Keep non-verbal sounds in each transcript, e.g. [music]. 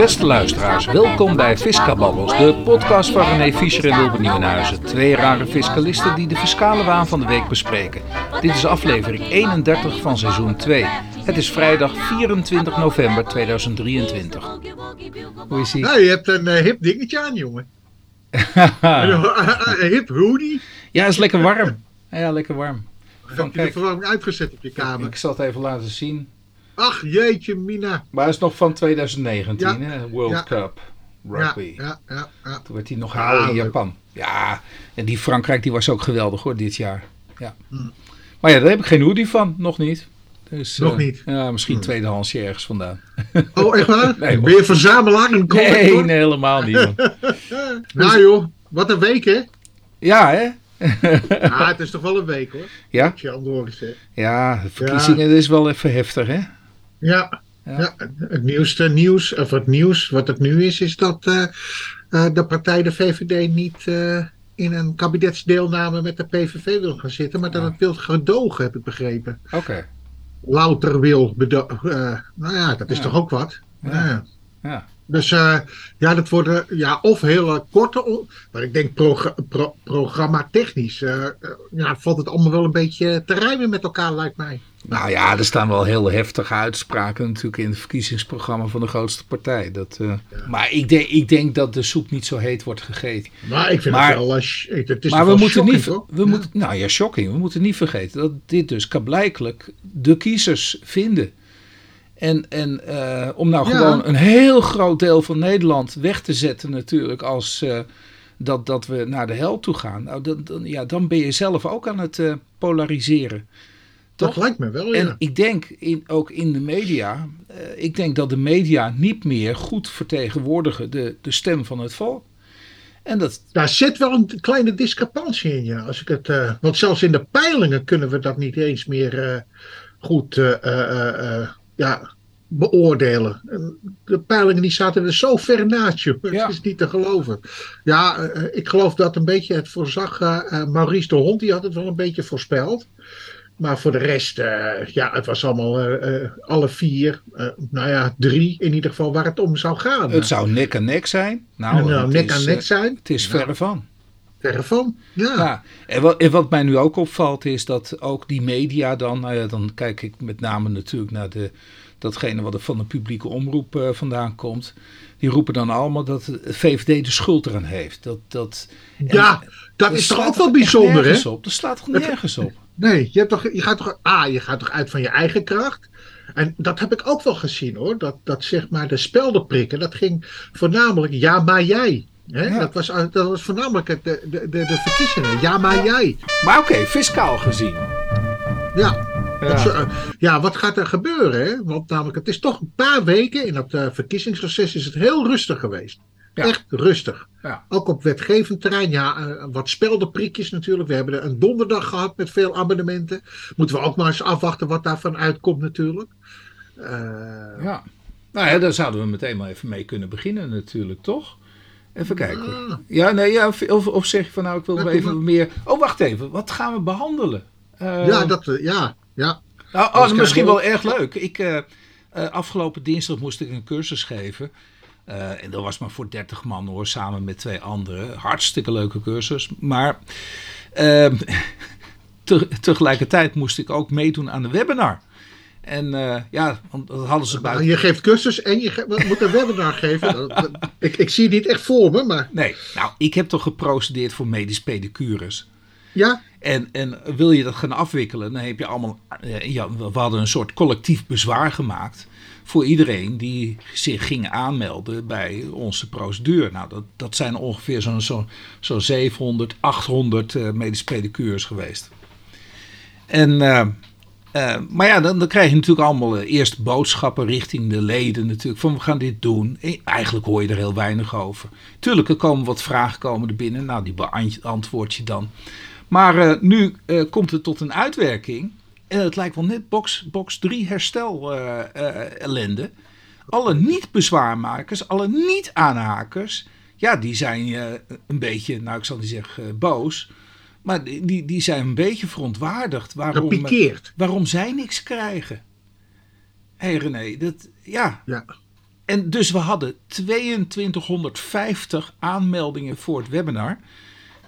Beste luisteraars, welkom bij Fiscababbels, de podcast van René Fischer en Wilbert Nieuwenhuizen. Twee rare fiscalisten die de fiscale waan van de week bespreken. Dit is aflevering 31 van seizoen 2. Het is vrijdag 24 november 2023. Hoe is ie? Nou, je hebt een eh, hip dingetje aan, jongen. een, [laughs] een hip hoodie. Ja, is lekker warm. Ja, lekker warm. Heb je de verwarming uitgezet op je kamer? Ik zal het even laten zien. Ach, jeetje, Mina. Maar hij is nog van 2019, Ja. hè? World Ja. Cup Rugby. ja, ja, ja. Toen werd hij nog gehouden in. Japan. Ja, en die Frankrijk die was ook geweldig hoor, dit jaar. Ja. Hmm. Maar ja, daar heb ik geen hoodie van, nog niet. Dus, Nog eh, niet? Hmm. Ja, misschien tweedehandsje ergens vandaan. Oh, echt waar? [laughs] Nee, ben je verzamelaar? Een Nee, nee, helemaal niet. man. [laughs] Nou joh, wat een week hè? Ja, hè? [laughs] Ja, het is toch wel een week hoor. Ja, je ja de verkiezingen is wel even heftig, hè? Ja, Ja. het nieuwste nieuws, of het nieuws wat het nu is, is dat eh, eh, de partij de VVD niet eh, in een kabinetsdeelname met de PVV wil gaan zitten, maar dat het wil gedogen, heb ik begrepen. Oké. louter wil bedogen. nou ja, dat is toch ook wat. Ja. Ja. Dus eh, ja, dat worden ja, of hele korte, maar ik denk progra pro- programma technisch. eh, eh, ja, valt het allemaal wel een beetje te rijmen met elkaar, lijkt mij. Nou ja, er staan wel heel heftige uitspraken natuurlijk in het verkiezingsprogramma van de grootste partij. Dat, Maar ik denk, ik denk dat de soep niet zo heet wordt gegeten. Maar ik vind Maar- het wel. het is maar we moeten shocking, niet, we Ja. moeten, nou ja, shocking. We moeten niet vergeten dat dit dus blijkelijk de kiezers vinden. En, en eh, om nou Ja. gewoon een heel groot deel van Nederland weg te zetten natuurlijk als eh, dat, dat we naar de hel toe gaan. Nou, dan, dan, ja, dan ben je zelf ook aan het eh, polariseren. Dat lijkt me wel, En ja. ik denk in, ook in de media, ik denk dat de media niet meer goed vertegenwoordigen de, de stem van het volk. En dat, Daar zit wel een kleine discrepantie in, ja. Als ik het, want zelfs in de peilingen kunnen we dat niet eens meer goed ja, beoordelen. En De peilingen die zaten er zo ver naast. Ja. Het is niet te geloven. Ja, eh, ik geloof dat een beetje het voorzag. eh, eh, Maurice de Hond, die had het wel een beetje voorspeld. Maar voor de rest, eh, ja, het was allemaal alle vier, eh, nou ja, drie in ieder geval waar het om zou gaan. het zou nek aan nek zijn. Nou, nou, het nek is, aan nek zijn. Het is verre van. Verre van. Ja. Ja. En, wat, en wat mij nu ook opvalt is dat ook die media dan, nou ja, dan kijk ik met name natuurlijk naar de, datgene wat er van de publieke omroep eh, vandaan komt. Die roepen dan allemaal dat de VVD de schuld eraan heeft. Dat, dat, en- Ja, dat is toch ook wel bijzonder, hè? Op. Dat slaat toch nergens op. Nee, je, hebt toch, je, gaat toch, ah, je gaat toch uit van je eigen kracht? En dat heb ik ook wel gezien, hoor. Dat, dat zeg maar de speldenprikken, dat ging voornamelijk ja, maar jij. Hè? Ja. Dat, was, dat was voornamelijk de, de, de, de verkiezingen. Ja, maar jij. Maar oké, fiscaal gezien. Ja. Eh, ja, wat gaat er gebeuren? Hè? Want namelijk, het is toch een paar weken in dat eh, verkiezingsreces is het heel rustig geweest. Ja. Echt rustig. Ja. Ook op wetgevend terrein, ja, eh, wat speldenprikjes natuurlijk. We hebben er een donderdag gehad met veel abonnementen. Moeten we ook maar eens afwachten wat daarvan uitkomt natuurlijk. Eh, Ja. Nou ja, daar zouden we meteen maar even mee kunnen beginnen natuurlijk, toch? Even kijken. Ja, nee, ja, of, of zeg je van nou, ik wil nog even maar. meer... Oh, wacht even. Wat gaan we behandelen? Eh, ja, dat, eh, ja, ja. Nou, oh, misschien wel we erg leuk. Ik, eh, afgelopen dinsdag moest ik een cursus geven. En dat was maar voor 30 man hoor, samen met twee anderen. Hartstikke leuke cursus. Maar ehm, [laughs] te- tegelijkertijd moest ik ook meedoen aan de webinar. En eh, ja, want dat hadden ze buiten. je geeft cursus en je ge- moet een webinar geven. [laughs] Ik, ik zie het niet echt voor me, maar Nee, nou, ik heb toch geprocedeerd voor medisch pedicures. ja. En, en wil je dat gaan afwikkelen, dan heb je allemaal. eh, Ja, we hadden een soort collectief bezwaar gemaakt. Voor iedereen die zich ging aanmelden bij onze procedure. Nou, dat, dat zijn ongeveer zo'n zo, zo 700, 800 eh medisch pedicures geweest. En, eh, eh, maar ja, dan, dan krijg je natuurlijk allemaal eh, eerst boodschappen richting de leden natuurlijk. Van we gaan dit doen. Eh, Eigenlijk hoor je er heel weinig over. Tuurlijk, er komen wat vragen komen er binnen. Nou, die beantwoord je dan. Maar nu komt het tot een uitwerking. En het lijkt wel net box, box 3 herstel ellende. Alle niet-bezwaarmakers, alle niet-aanhakers. Ja, die zijn een beetje, nou ik zal niet zeggen boos. Maar die, die, zijn een beetje verontwaardigd. Waarom, Gepikeerd. waarom zij niks krijgen. Hé hey René, dat, ja. Ja. en dus we hadden 2250 aanmeldingen voor het webinar.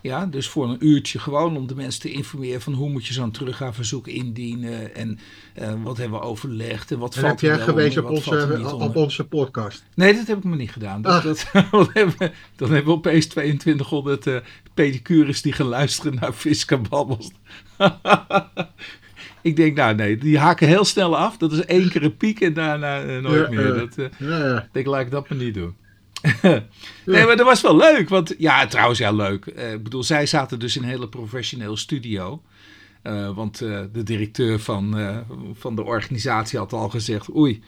Ja, dus voor een uurtje gewoon om de mensen te informeren van hoe moet je zo'n teruggaveverzoek indienen en uh, wat hebben we overlegd en wat en valt heb jij er gewezen op er onze, op onze podcast? Nee, dat heb ik me niet gedaan. Dat, Ach. dat, [laughs] dan, hebben we, dan hebben we opeens 2200 eh pedicures die gaan luisteren naar Fiska Babbels. [laughs] ik denk, nou nee, die haken heel snel af. Dat is één keer een piek en daarna eh, nooit Ja, meer. eh. Dat, eh, Ja, ja. ik denk, laat ik dat maar niet doen. [laughs] nee, maar dat was wel leuk. Want ja, trouwens, ja, leuk. Eh, ik bedoel, zij zaten dus in een hele professioneel studio. Eh, want eh, de directeur van, van de organisatie had al gezegd: Oei,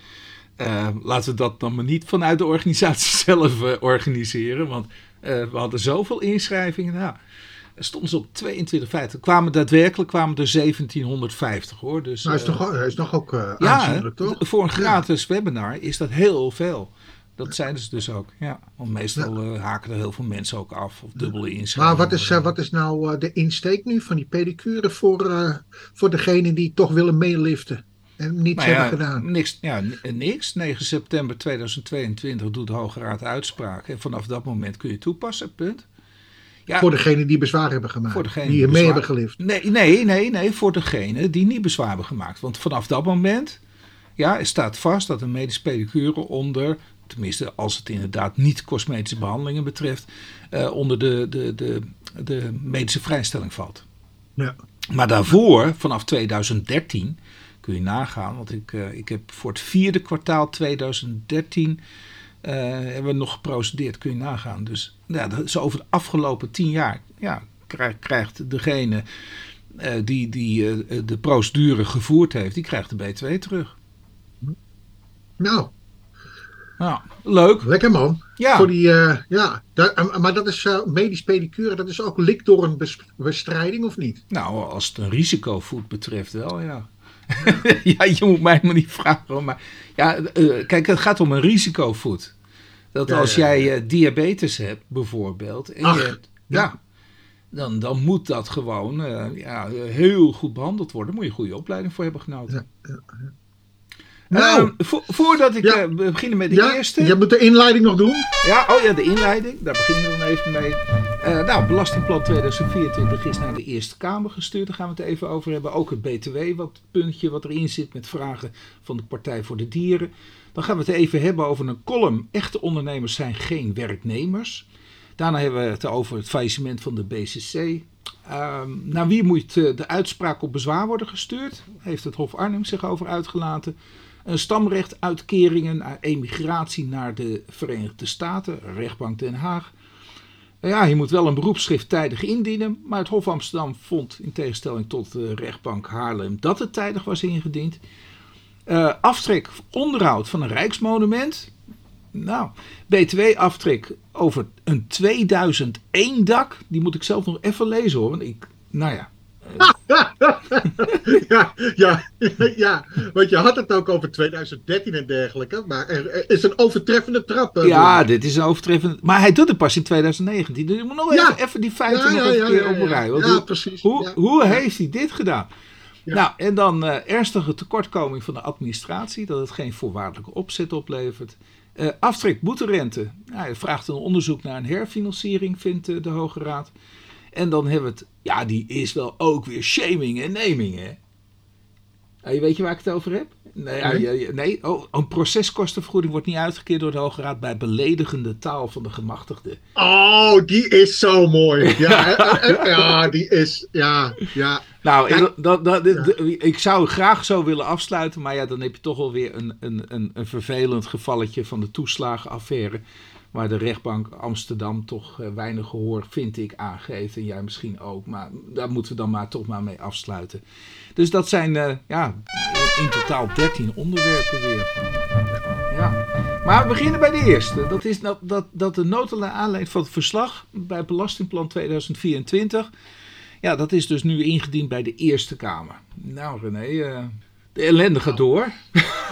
laten we dat dan maar niet vanuit de organisatie [laughs] zelf organiseren. Want we hadden zoveel inschrijvingen. Nou, stonden ze op 22 feiten. Kwamen daadwerkelijk kwamen er 1750 hoor. Dus, Nou, hij is toch, hij is nog ook ja, aanzienlijk, toch? voor een gratis webinar is dat heel veel. Dat zeiden ze dus ook. Ja, want meestal eh, haken er heel veel mensen ook af of dubbele inschrijvingen. Maar wat is, eh, wat is nou eh, de insteek nu van die pedicure voor, voor degenen die toch willen meeliften en niets Nou ja, hebben gedaan? Niks, ja, niks. 9 september 2022 doet de Hoge Raad uitspraak. En vanaf dat moment kun je toepassen, punt. Ja, Voor degenen die bezwaar hebben gemaakt, Voor degene die die mee hebben gelift. Nee, nee, nee, nee, voor degene die niet bezwaar hebben gemaakt. Want vanaf dat moment ja, staat vast dat een medisch pedicure onder, tenminste als het inderdaad niet cosmetische behandelingen betreft, eh, onder de, de, de, de medische vrijstelling valt. Ja. Maar daarvoor, vanaf 2013, kun je nagaan, want ik, eh, ik heb voor het vierde kwartaal 2013 eh, hebben we nog geprocedeerd, kun je nagaan. Dus ja, dat is over de afgelopen tien jaar ja, krijgt, krijgt degene die, die de procedure gevoerd heeft, die krijgt de BTW terug. Nou, Nou, leuk. lekker man. Ja, Voor die, eh, ja. Da- maar dat is eh, medisch pedicure, dat is ook likdoornbestrijding of niet? nou, als het een risicovoet betreft wel, ja. [laughs] ja, je moet mij maar niet vragen. Maar ja, eh, kijk, het gaat om een risicovoet. Dat Ja, als ja, ja. jij eh, diabetes hebt, bijvoorbeeld, en Ach, je hebt, ja, ja. dan, dan moet dat gewoon eh, ja, heel goed behandeld worden. Daar moet je een goede opleiding voor hebben genoten. Ja, Nou, Ehm, vo- voordat ik Ja. we beginnen met de ja, eerste. je moet de inleiding nog doen. Ja, oh ja, de inleiding. Daar beginnen we dan even mee. Eh, nou, Belastingplan 2024 is naar de Eerste Kamer gestuurd. Daar gaan we het even over hebben. Ook het BTW, wat puntje wat erin zit met vragen van de Partij voor de Dieren. Dan gaan we het even hebben over een column. Echte ondernemers zijn geen werknemers. Daarna hebben we het over het faillissement van de BCC. Ehm, naar wie moet eh, de uitspraak op bezwaar worden gestuurd? Heeft het Hof Arnhem zich over uitgelaten. Een stamrechtuitkeringen emigratie naar de Verenigde Staten, rechtbank Den Haag. Nou Ja, je moet wel een beroepsschrift tijdig indienen, maar het Hof Amsterdam vond in tegenstelling tot de rechtbank Haarlem dat het tijdig was ingediend. Eh, aftrek onderhoud van een rijksmonument. Nou, BTW-aftrek over een 2001 dak. Die moet ik zelf nog even lezen hoor. Want ik, nou ja, [laughs] ja, ja, ja, want je had het ook over 2013 en dergelijke. Maar er, is een overtreffende trap. eh, Ja, dit is een overtreffend. Maar hij doet het pas in 2019. Dus je moet nog Ja. even, even die feiten Ja, nog even ja, keer op een ja. rij. Ja, hoe, precies. hoe, hoe heeft hij dit gedaan? Nou, en dan eh, ernstige tekortkoming van de administratie, dat het geen voorwaardelijke opzet oplevert. Eh aftrek boeterente. Nou, hij vraagt een onderzoek naar een herfinanciering, vindt de Hoge Raad. En dan hebben we het, ja, die is wel ook weer shaming en naming, hè? Weet je waar ik het over heb? Nee, Nee. Oh, een proceskostenvergoeding wordt niet uitgekeerd door de Hoge Raad bij beledigende taal van de gemachtigde. Oh, die is zo mooi. [laughs] Ja, ja die is. Ja, ja. Nou, Kijk- dat, dat, ik zou graag zo willen afsluiten, maar ja, dan heb je toch wel weer een, een, een, een vervelend gevalletje van de toeslagenaffaire. Waar de rechtbank Amsterdam toch eh, weinig gehoor, vind ik, aangeeft. En jij misschien ook. Maar daar moeten we dan maar toch maar mee afsluiten. Dus dat zijn eh, ja, in, totaal 13 onderwerpen weer. Ja. Maar we beginnen bij de eerste. Dat is dat, dat, dat de naar aanleiding van het verslag bij Belastingplan 2024. Ja, dat is dus nu ingediend bij de Eerste Kamer. Nou, René, eh, de ellende gaat door.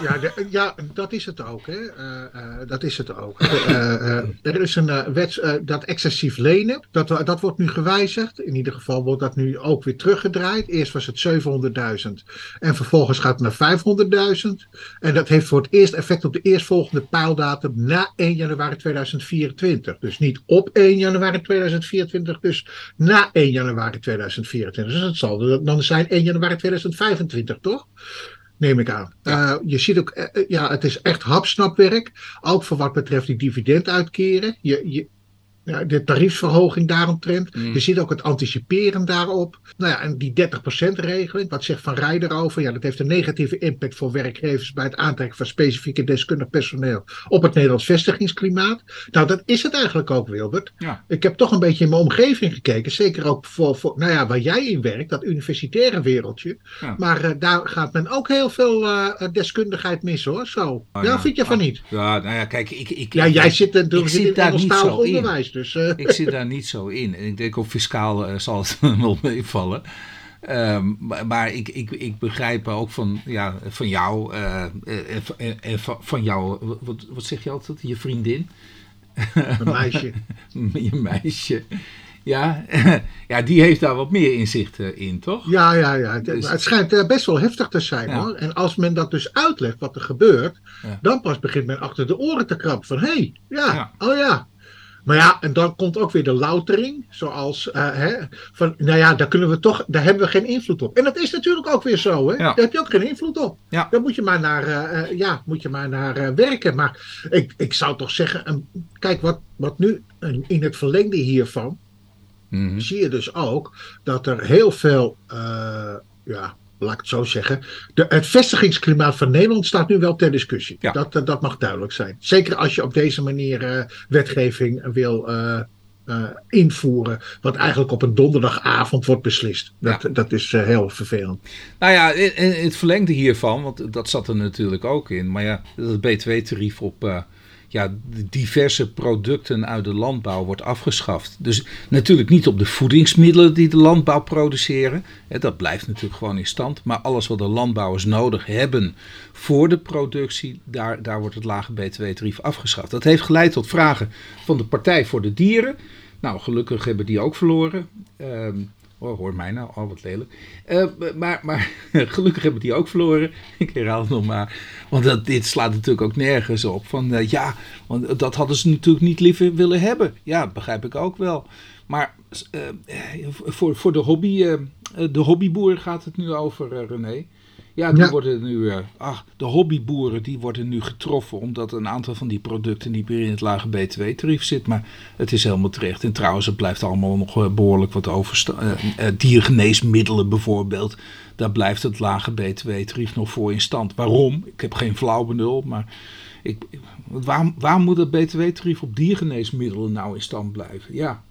Ja, de, ja, dat is het ook. Hè. Uh, uh, dat is het ook. Uh, er is een wet, dat excessief lenen, dat, dat wordt nu gewijzigd. In ieder geval wordt dat nu ook weer teruggedraaid. Eerst was het 700.000 en vervolgens gaat het naar 500.000. En dat heeft voor het eerst effect op de eerstvolgende pijldatum na 1 januari 2024. Dus niet op 1 januari 2024, dus na 1 januari 2024. Dus dat zal dan zijn 1 januari 2025, toch? Neem ik aan. Ja. Uh, je ziet ook, uh, ja, het is echt hapsnapwerk. Ook voor wat betreft die dividenduitkeren. Je, je, ja, de tariefsverhoging daaromtrent. Mm. Je ziet ook het anticiperen daarop. Nou ja, en die 30% regeling, wat zegt Van Rij erover? Ja, dat heeft een negatieve impact voor werkgevers bij het aantrekken van specifieke deskundig personeel op het Nederlands vestigingsklimaat. Nou, dat is het eigenlijk ook, Wilbert. Ja. Ik heb toch een beetje in mijn omgeving gekeken. Zeker ook voor, voor nou ja, waar jij in werkt, dat universitaire wereldje. Ja. Maar uh, daar gaat men ook heel veel uh, deskundigheid mis hoor. Zo. Oh, ja, vind je van niet? Ja, nou ja, kijk, ik. ik ja, jij zit, er, ik zit in niet zo onderwijs. Dus, uh... Ik zit daar niet zo in. En ik denk op fiscaal uh, zal het [laughs] wel meevallen. Um, maar ik, ik, ik begrijp ook van, ja, van jou, uh, en, en van jou, wat, wat zeg je altijd, je vriendin? Een meisje. [laughs] je meisje. Ja, [laughs] ja, die heeft daar wat meer inzicht in, toch? Ja, ja, ja. Het, dus... het schijnt best wel heftig te zijn ja. hoor. En als men dat dus uitlegt wat er gebeurt, ja. dan pas begint men achter de oren te krabben van hé, hey, ja, ja, oh ja, maar ja, en dan komt ook weer de loutering. Zoals, uh, hè, van, nou ja, daar, kunnen we toch, daar hebben we geen invloed op. En dat is natuurlijk ook weer zo. Hè? Daar heb je ook geen invloed op. Ja. Daar moet je maar naar, uh, ja, moet je maar naar uh, werken. Maar ik, ik zou toch zeggen, kijk, wat, wat nu in het verlengde hiervan, mm -hmm. zie je dus ook dat er heel veel, ja, laat ik het zo zeggen. De, het vestigingsklimaat van Nederland staat nu wel ter discussie. Ja. Dat, dat, dat, mag duidelijk zijn. Zeker als je op deze manier uh, wetgeving wil uh, uh, invoeren. Wat eigenlijk op een donderdagavond wordt beslist. Dat, ja. dat is heel vervelend. Nou ja, in, het verlengde hiervan, want dat zat er natuurlijk ook in. Maar ja, dat BTW-tarief op ja, diverse producten uit de landbouw wordt afgeschaft. Dus natuurlijk niet op de voedingsmiddelen die de landbouw produceren. Dat blijft natuurlijk gewoon in stand. Maar alles wat de landbouwers nodig hebben voor de productie, daar, daar wordt het lage btw-tarief afgeschaft. Dat heeft geleid tot vragen van de Partij voor de Dieren. Nou, gelukkig hebben die ook verloren. Um, Oh, hoor mij nou, al oh, wat lelijk. Uh, maar, maar [laughs] gelukkig hebben die ook verloren. [laughs] Ik herhaal het nog maar. Want dat, dit slaat natuurlijk ook nergens op. Van uh, ja, want dat hadden ze natuurlijk niet liever willen hebben. Ja, begrijp ik ook wel. Maar uh, voor, voor de, hobby, de hobbyboer gaat het nu over, René. Ja, die ja. worden nu, uh, ach, de hobbyboeren die worden nu getroffen omdat een aantal van die producten niet meer in het lage btw-tarief zit. Maar het is helemaal terecht. En trouwens, het blijft allemaal nog uh, behoorlijk wat overstaan. Uh, diergeneesmiddelen bijvoorbeeld, daar blijft het lage btw-tarief nog voor in stand. Waarom? Ik heb geen flauw benul, maar ik, waar, waar moet het btw-tarief op diergeneesmiddelen nou in stand blijven? Ja,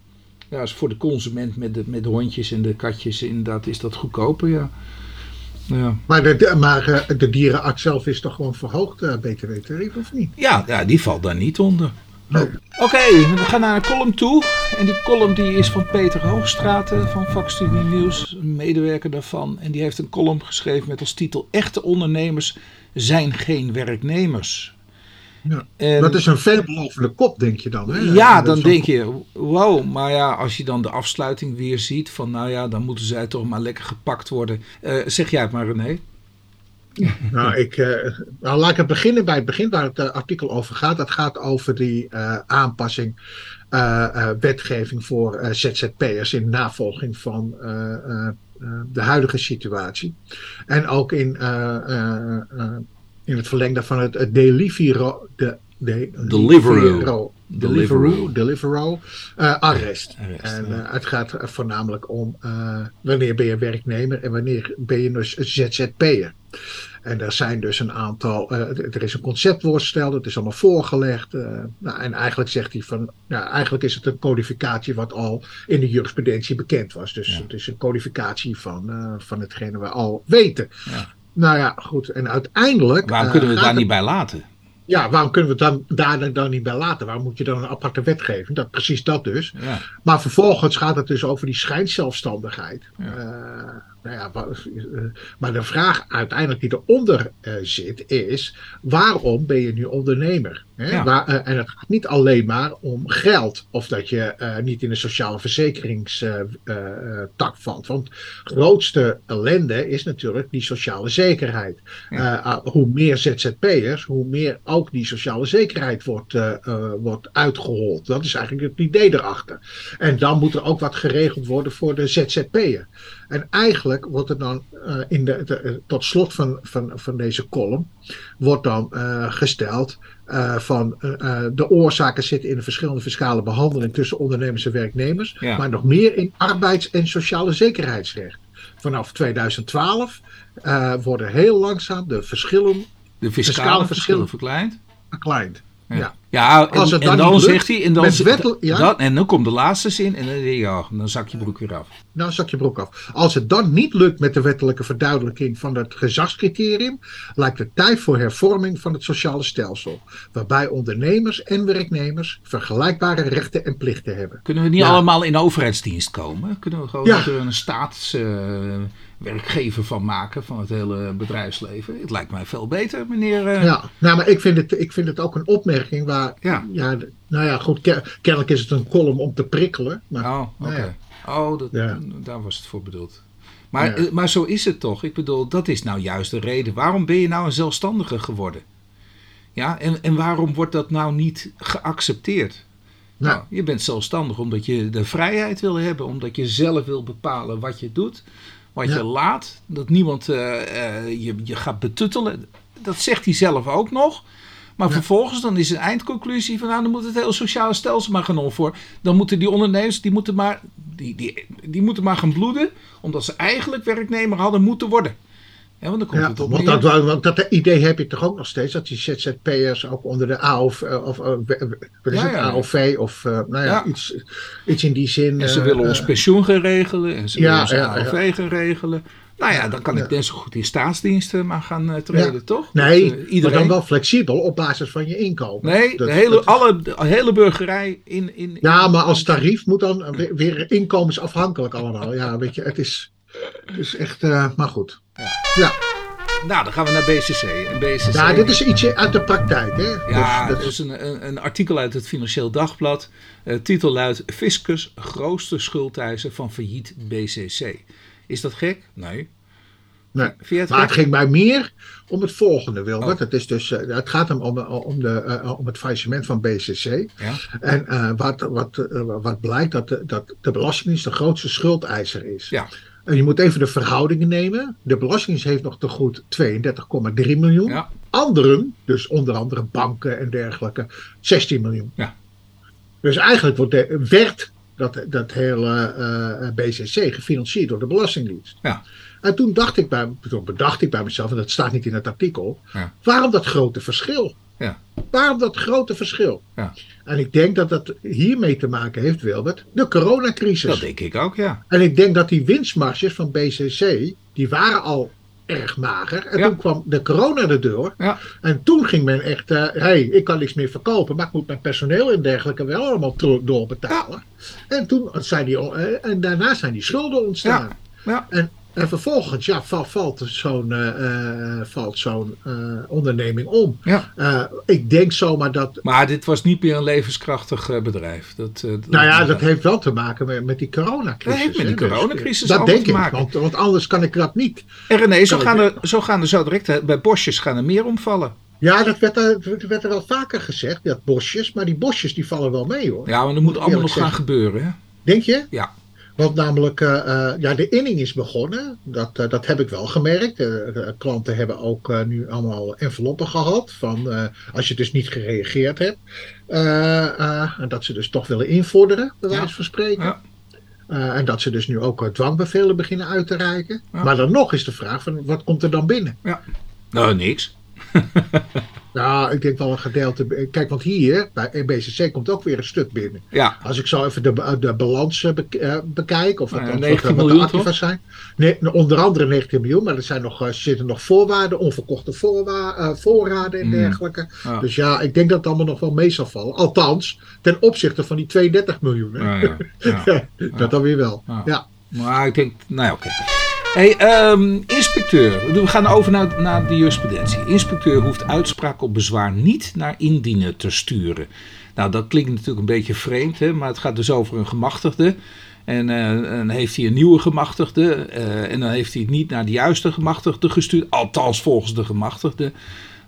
ja als voor de consument met de, met de hondjes en de katjes inderdaad is dat goedkoper, ja. Ja. Maar, de, maar uh, de dierenarts zelf is toch gewoon verhoogd, uh, btw-tarief, of niet? Ja, ja, die valt daar niet onder. Nee. Oké, okay, we gaan naar een column toe. En die column die is van Peter Hoogstraten van Vakstudie Nieuws, een medewerker daarvan. En die heeft een column geschreven met als titel Echte ondernemers zijn geen werknemers. Ja, en, dat is een veelbelovende kop, denk je dan. Hè? Ja, dan denk je, wow. Maar ja, als je dan de afsluiting weer ziet van, nou ja, dan moeten zij toch maar lekker gepakt worden. Uh, zeg jij het maar, René. [laughs] nou, ik, uh, nou, laat ik het beginnen bij het begin waar het uh, artikel over gaat. Dat gaat over die aanpassing, wetgeving voor ZZP'ers in navolging van de huidige situatie. En ook in in het verlengde van het, het de, de, Deliveroo. Deliveroo, Deliveroo uh, arrest. arrest. en uh, het gaat voornamelijk om uh, wanneer ben je werknemer en wanneer ben je dus ZZP'er. En er zijn dus een aantal, er is een conceptvoorstel, dat is allemaal voorgelegd. nou, en eigenlijk zegt hij van, ja, eigenlijk is het een codificatie wat al in de jurisprudentie bekend was. Dus ja. het is een codificatie van, van hetgene we al weten. Ja. Nou ja, goed. En uiteindelijk. Waarom kunnen we het daar niet bij laten? Ja, waarom kunnen we het dan, daar dan niet bij laten? Waarom moet je dan een aparte wetgeving? Dat, precies dat dus. Ja. Maar vervolgens gaat het dus over die schijnzelfstandigheid. Ja. Nou ja, maar de vraag uiteindelijk die eronder uh, zit is: waarom ben je nu ondernemer? Hè? Waar, uh, en het gaat niet alleen maar om geld of dat je uh, niet in de sociale verzekeringstak valt. Want grootste ellende is natuurlijk die sociale zekerheid. Ja. hoe meer ZZP'ers, hoe meer ook die sociale zekerheid wordt, wordt uitgehold. Dat is eigenlijk het idee erachter. En dan moet er ook wat geregeld worden voor de ZZP'er. En eigenlijk wordt er dan uh, in de, de, tot slot van, van, van deze column wordt dan uh, gesteld uh, van de oorzaken zitten in de verschillende fiscale behandeling tussen ondernemers en werknemers, ja. maar nog meer in arbeids- en sociale zekerheidsrecht. Vanaf 2012 worden heel langzaam de verschillen, de fiscale, verschillen verkleind. verkleind. Ja, ja en, dan, en dan zegt hij, en dan, wettel, ja? dan, en dan komt de laatste zin en dan, ja, dan zak je broek weer af. Dan zak je broek af. Als het dan niet lukt met de wettelijke verduidelijking van het gezagscriterium, lijkt het tijd voor hervorming van het sociale stelsel, waarbij ondernemers en werknemers vergelijkbare rechten en plichten hebben. Kunnen we niet allemaal in overheidsdienst komen? Kunnen we gewoon een staats... Uh, werkgever van maken van het hele bedrijfsleven. Het lijkt mij veel beter, meneer. Uh... Ja, nou, maar ik vind, het, ik vind het ook een opmerking waar. Ja. ja nou ja, goed, kennelijk is het een column om te prikkelen. Maar, oh, oké. Okay. Oh, dat, daar was het voor bedoeld. Maar, ja. maar zo is het toch? Ik bedoel, dat is nou juist de reden. Waarom ben je nou een zelfstandige geworden? Ja, en, en waarom wordt dat nou niet geaccepteerd? Nou, nou je bent zelfstandig omdat je de vrijheid wil hebben, omdat je zelf wil bepalen wat je doet wat je laat, dat niemand uh, uh, je, je gaat betuttelen. Dat zegt hij zelf ook nog. Maar vervolgens dan is een eindconclusie van nou, dan moet het hele sociale stelsel maar genomen voor. Dan moeten die ondernemers, die moeten maar, die, die, die moeten maar gaan bloeden, omdat ze eigenlijk werknemer hadden moeten worden. Ja, want dan komt het op want dat, want dat idee heb je toch ook nog steeds, dat die ZZP'ers ook onder de AOV, eh, of, is het, AOV of uh, nou ja, Iets, iets in die zin. En ze uh, willen ons pensioen gaan regelen en ze willen ons AOV gaan regelen. Nou ja, dan kan ik net zo goed in staatsdiensten maar gaan treden, toch? Nee, dat, iedereen... maar dan wel flexibel op basis van je inkomen. Nee, de, hele, alle, de hele burgerij in, in... Ja, maar als tarief moet dan weer, weer inkomensafhankelijk allemaal. Ja, weet je, het is, het is echt... maar goed. Ja. ja. Nou, dan gaan we naar BCC. En BCC ja, dit is ietsje uit de praktijk. Hè? Ja, dus, dat is een, een, een, artikel uit het Financieel Dagblad. Uh, titel luidt: Fiscus grootste schuldeiser van failliet BCC. Is dat gek? Nee. Nee, het maar het ging mij meer om het volgende, Wilbert. Oh. Het, is dus, uh, het gaat hem om, om, de, uh, om het faillissement van BCC. Ja. En wat, wat, wat blijkt, dat de, dat de Belastingdienst de grootste schuldeiser is. Ja. En je moet even de verhoudingen nemen. De Belastingdienst heeft nog te goed 32,3 miljoen. Ja. Anderen, dus onder andere banken en dergelijke, 16 miljoen. Ja. Dus eigenlijk wordt de, werd dat, dat hele uh, eh, BCC gefinancierd door de Belastingdienst. Ja. En toen dacht ik bij, toen bedacht ik bij mezelf, en dat staat niet in het artikel, ja. waarom dat grote verschil? Ja. Waarom dat grote verschil? Ja. En ik denk dat dat hiermee te maken heeft, Wilbert, de coronacrisis. Dat denk ik ook, ja. En ik denk dat die winstmarges van BCC, die waren al erg mager. En toen kwam de corona erdoor. Ja. En toen ging men echt, hé, uh, hey, ik kan niks meer verkopen, maar ik moet mijn personeel en dergelijke wel allemaal doorbetalen. Ja. En, toen zijn die, uh, en daarna zijn die schulden ontstaan. Ja. En en vervolgens ja, valt zo'n uh, valt zo'n uh, onderneming om. Ja. ik denk zomaar dat. Maar dit was niet meer een levenskrachtig bedrijf. Dat, dat, nou ja, dat heeft wel te maken met, met die coronacrisis. Dat heeft met die dus, coronacrisis Dat denk ik, want, want, anders kan ik dat niet. En René, zo gaan, er, zo gaan er zo direct bij bosjes gaan er meer omvallen. Ja, dat werd, er, dat werd er wel vaker gezegd, dat bosjes. Maar die bosjes die vallen wel mee hoor. Ja, maar dat moet allemaal nog gaan gebeuren. Hè? Denk je? Ja. Want namelijk, uh, ja, de inning is begonnen. Dat, uh, dat heb ik wel gemerkt. De klanten hebben ook nu allemaal enveloppen gehad. Van als je dus niet gereageerd hebt. en dat ze dus toch willen invorderen, bij wijze van spreken. Ja. en dat ze dus nu ook dwangbevelen beginnen uit te reiken. Maar dan nog is de vraag: van, wat komt er dan binnen? Ja. Nou, niks. [laughs] Nou, ik denk wel een gedeelte. Kijk, want hier bij BCC komt ook weer een stuk binnen. Ja. Als ik zo even de, de balans eh, eh, bekijk, of wat, nou wat, wat de activa zijn. Nee, onder andere 19 miljoen, maar er zijn nog, zitten nog voorwaarden, onverkochte voorwa uh, voorraden en mm. dergelijke. Dus ja, ik denk dat het allemaal nog wel mee zal vallen. Althans, ten opzichte van die 32 miljoen. Hè? Ja, [laughs] ja. dat dan weer wel. Ja. Maar ik denk, nou ja, oké. Hey, ehm, inspecteur, we gaan over naar, naar de jurisprudentie. Inspecteur hoeft uitspraak op bezwaar niet naar indienen te sturen. Nou, dat klinkt natuurlijk een beetje vreemd, hè, maar het gaat dus over een gemachtigde. En dan heeft hij een nieuwe gemachtigde. en dan heeft hij het niet naar de juiste gemachtigde gestuurd. Althans volgens de gemachtigde.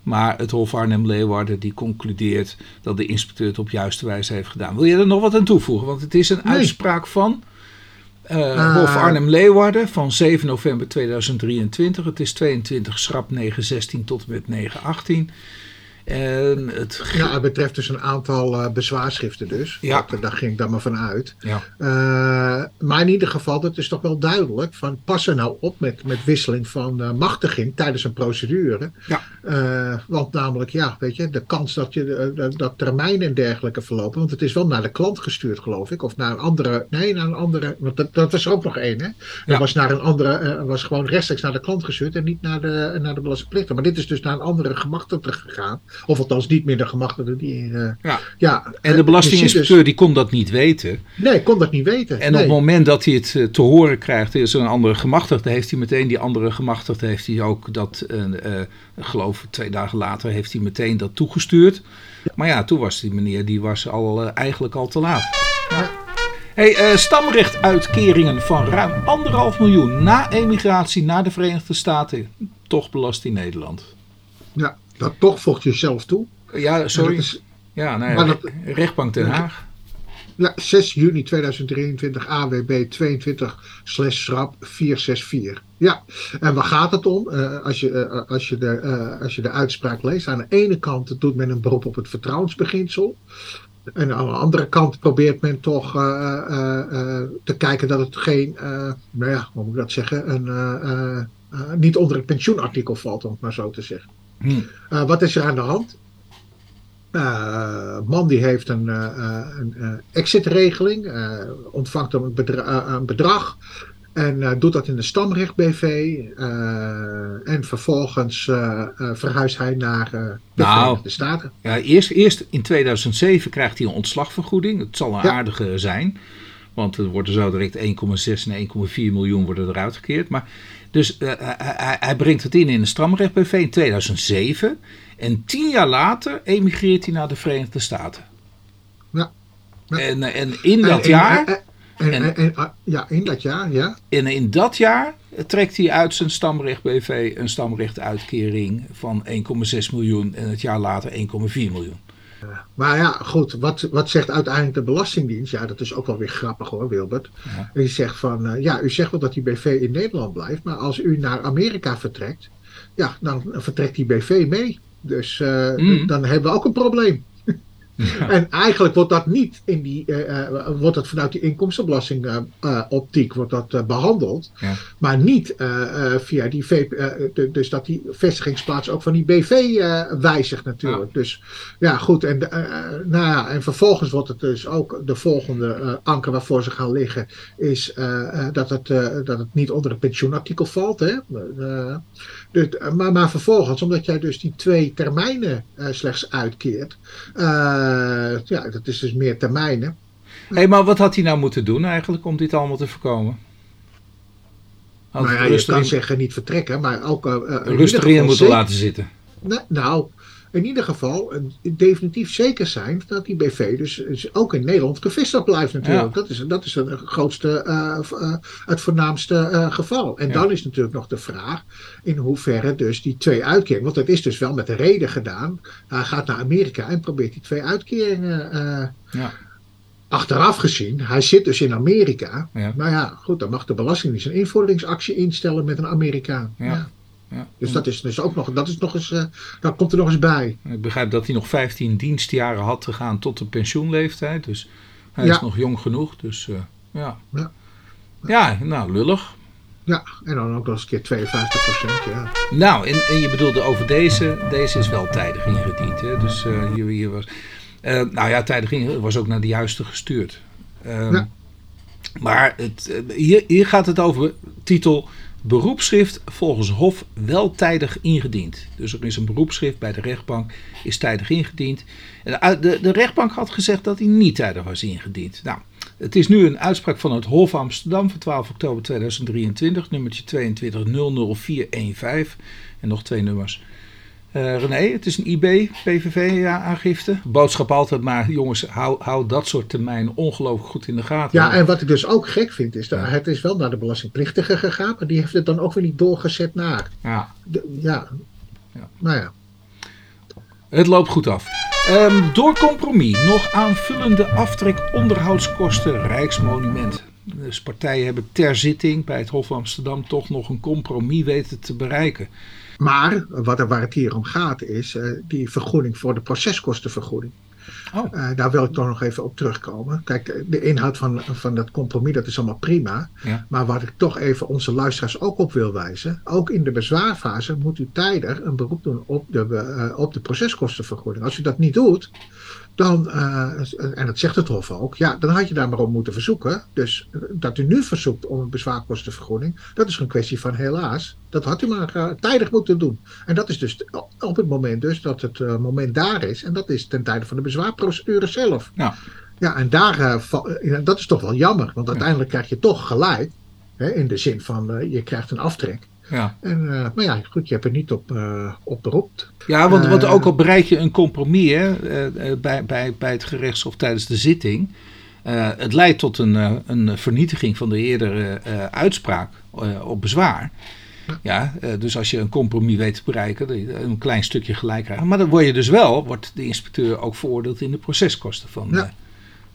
Maar het Hof Arnhem-Leeuwarden die concludeert dat de inspecteur het op juiste wijze heeft gedaan. Wil je er nog wat aan toevoegen? Want het is een uitspraak van uh, Hof Arnhem-Leeuwarden van 7 november 2023. Het is 22 schrap 916 tot en met 918. En het... Ja, het betreft dus een aantal uh, bezwaarschriften dus. Ja. daar ging ik dan maar van uit. Ja. Uh, maar in ieder geval, dat is toch wel duidelijk. Van, pas er nou op met, met wisseling van uh, machtiging tijdens een procedure. Ja. want namelijk, ja, weet je, de kans dat, je, dat termijnen en dergelijke verlopen. Want het is wel naar de klant gestuurd, geloof ik. Of naar een andere, nee, naar een andere. Want dat, dat was ook nog één, hè. Dat was naar een andere, was gewoon rechtstreeks naar de klant gestuurd. En niet naar de, naar de belastingplichtige. Maar dit is dus naar een andere gemachtigde gegaan. Of althans niet meer de gemachtigde. Die, uh, ja. ja. En de eh, belastinginspecteur dus, die kon dat niet weten. Nee, kon dat niet weten. En op het moment dat hij het eh, te horen krijgt, is er een andere gemachtigde, heeft hij meteen die andere gemachtigde, heeft hij ook dat, uh, uh, geloof twee dagen later, heeft hij meteen dat toegestuurd. Maar ja, toen was die meneer, die was al, eigenlijk al te laat. Ja. Hey, uh, stamrechtuitkeringen van ruim anderhalf miljoen na emigratie naar de Verenigde Staten. Toch belast in Nederland. Ja, dat toch vocht je zelf toe. Ja, sorry. Is, ja, nou ja, rechtbank Den Haag. Ja, 6 juni 2023 AWB 22 schrap 464. Ja, en waar gaat het om? Uh, als, je, uh, als, je de, uh, als je de uitspraak leest, aan de ene kant doet men een beroep op het vertrouwensbeginsel. En aan de andere kant probeert men toch te kijken dat het geen, nou ja, hoe moet ik dat zeggen, een, niet onder het pensioenartikel valt, om het maar zo te zeggen. Hmm. Uh, wat is er aan de hand? Uh, man die heeft een, uh, een exitregeling, ontvangt een, bedra een bedrag en doet dat in de stamrecht BV. en vervolgens verhuist hij naar de nou, Verenigde Staten. Ja, eerst, eerst in 2007 krijgt hij een ontslagvergoeding. Het zal een aardige zijn. Want er worden zo direct 1,6 en 1,4 miljoen worden eruit gekeerd. Maar dus uh, hij, hij, brengt het in in de Stramrecht BV in 2007. En tien jaar later emigreert hij naar de Verenigde Staten. Ja. En, eh, en in dat jaar. En, en, ja, in dat jaar, ja. En in dat jaar trekt hij uit zijn stamrecht BV een stamrechtuitkering van 1,6 miljoen en het jaar later 1,4 miljoen. Maar ja, goed, wat, wat zegt uiteindelijk de Belastingdienst? Ja, dat is ook wel weer grappig hoor, Wilbert. Ja. U zegt van, uh, ja, u zegt wel dat die BV in Nederland blijft, maar als u naar Amerika vertrekt, ja, dan vertrekt die BV mee. Dus uh, dan hebben we ook een probleem. En eigenlijk wordt dat niet in die, uh, wordt dat vanuit die inkomstenbelastingoptiek uh, wordt dat behandeld. Ja. Maar niet via die VP, dus dat die vestigingsplaats ook van die BV wijzigt natuurlijk. Dus ja, goed. En, nou ja, en vervolgens wordt het dus ook de volgende anker waarvoor ze gaan liggen, is dat, het, dat het niet onder het pensioenartikel valt. Hè? Dus, maar, maar vervolgens, omdat jij dus die twee termijnen slechts uitkeert ja, dat is dus meer termijnen. Hé, hey, maar wat had hij nou moeten doen eigenlijk om dit allemaal te voorkomen? Had nou ja, je kan zeggen niet vertrekken, maar ook... Uh, rustig in moeten laten zitten. Nee, nou, in ieder geval definitief zeker zijn dat die BV dus ook in Nederland gevestigd blijft natuurlijk. Dat, is, dat is het grootste, uh, het voornaamste geval. En dan is natuurlijk nog de vraag in hoeverre dus die twee uitkeringen, want dat is dus wel met de reden gedaan. Hij gaat naar Amerika en probeert die twee uitkeringen ja. Achteraf gezien, hij zit dus in Amerika. Maar ja, goed, dan mag de Belastingdienst een invorderingsactie instellen met een Amerikaan. Ja. Ja. Dus dat is dus ook nog, dat is nog eens, uh, dat komt er nog eens bij. Ik begrijp dat hij nog 15 dienstjaren had te gaan tot de pensioenleeftijd. Dus hij is nog jong genoeg. Dus uh, ja. ja. Ja, nou, lullig. Ja, en dan ook nog eens een keer 52 procent, ja. Nou, en, en je bedoelde over deze, deze is wel tijdig ingediend. Hè? Dus uh, hier, hier was, nou ja, tijdig ingediend, was ook naar de juiste gestuurd. Um, ja. Maar het, hier, hier gaat het over titel beroepschrift volgens Hof wel tijdig ingediend. Dus er is een beroepschrift bij de rechtbank, is tijdig ingediend. En de, de, rechtbank had gezegd dat hij niet tijdig was ingediend. Nou, Het is nu een uitspraak van het Hof Amsterdam van 12 oktober 2023, nummertje 2200415 en nog twee nummers. Uh, René, het is een IB-PVV-aangifte. Boodschap altijd maar, jongens, hou, hou dat soort termijnen ongelooflijk goed in de gaten. Ja, en wat ik dus ook gek vind, is dat het is wel naar de belastingplichtige gegaan, maar die heeft het dan ook weer niet doorgezet naar. Ja. De, ja. ja. Nou ja. Het loopt goed af. Um, door compromis nog aanvullende aftrek onderhoudskosten Rijksmonument. Dus partijen hebben ter zitting bij het Hof van Amsterdam toch nog een compromis weten te bereiken. Maar wat er, waar het hier om gaat is uh, die vergoeding voor de proceskostenvergoeding. Oh. Uh, daar wil ik toch nog even op terugkomen. Kijk, de inhoud van, van dat compromis, dat is allemaal prima. Ja. Maar wat ik toch even onze luisteraars ook op wil wijzen. Ook in de bezwaarfase moet u tijdig een beroep doen op de, uh, op de proceskostenvergoeding. Als u dat niet doet, dan, uh, en dat zegt het Hof ook, ja, dan had je daar maar op moeten verzoeken. Dus dat u nu verzoekt om een bezwaarkostenvergoeding, dat is een kwestie van helaas. Dat had u maar uh, tijdig moeten doen. En dat is dus op het moment dus dat het uh, moment daar is. En dat is ten tijde van de bezwaarprocedure zelf. Ja, ja en daar, dat is toch wel jammer. Want uiteindelijk krijg je toch gelijk. Hè, in de zin van, je krijgt een aftrek. Ja. En, uh, maar ja, goed, je hebt er niet op, uh, op beroept. Ja, want, want ook al bereik je een compromis hè, bij, bij, bij het gerechtshof tijdens de zitting. het leidt tot een, een vernietiging van de eerdere uitspraak op bezwaar. Ja, dus als je een compromis weet te bereiken, een klein stukje gelijk krijgen. Maar dan word je dus wel, wordt de inspecteur ook veroordeeld in de proceskosten van. Ja.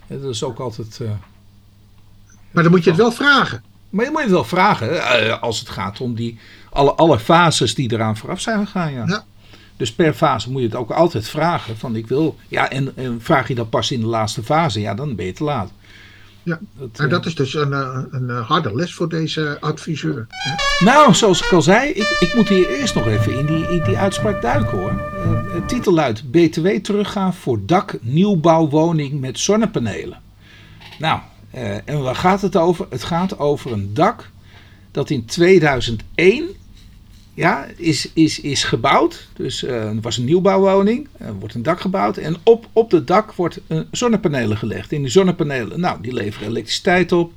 dat is ook altijd. maar dan moet je het wel vragen. Maar je moet het wel vragen uh, als het gaat om die, alle, alle fases die eraan vooraf zijn gegaan. Ja. ja. Dus per fase moet je het ook altijd vragen. Van ik wil, ja, en, en, vraag je dat pas in de laatste fase, ja, dan ben je te laat. Ja, dat, en dat is dus een, een, een harde les voor deze adviseur. Hè? Nou, zoals ik al zei, ik, ik moet hier eerst nog even in die, in die uitspraak duiken hoor. Het titel luidt BTW teruggaan voor dak nieuwbouwwoning met zonnepanelen. Nou, uh, en waar gaat het over? Het gaat over een dak dat in 2001 ja, is, is, is gebouwd. Dus uh, er was een nieuwbouwwoning, er wordt een dak gebouwd en op, op het dak wordt zonnepanelen gelegd. In die zonnepanelen, nou, die leveren elektriciteit op.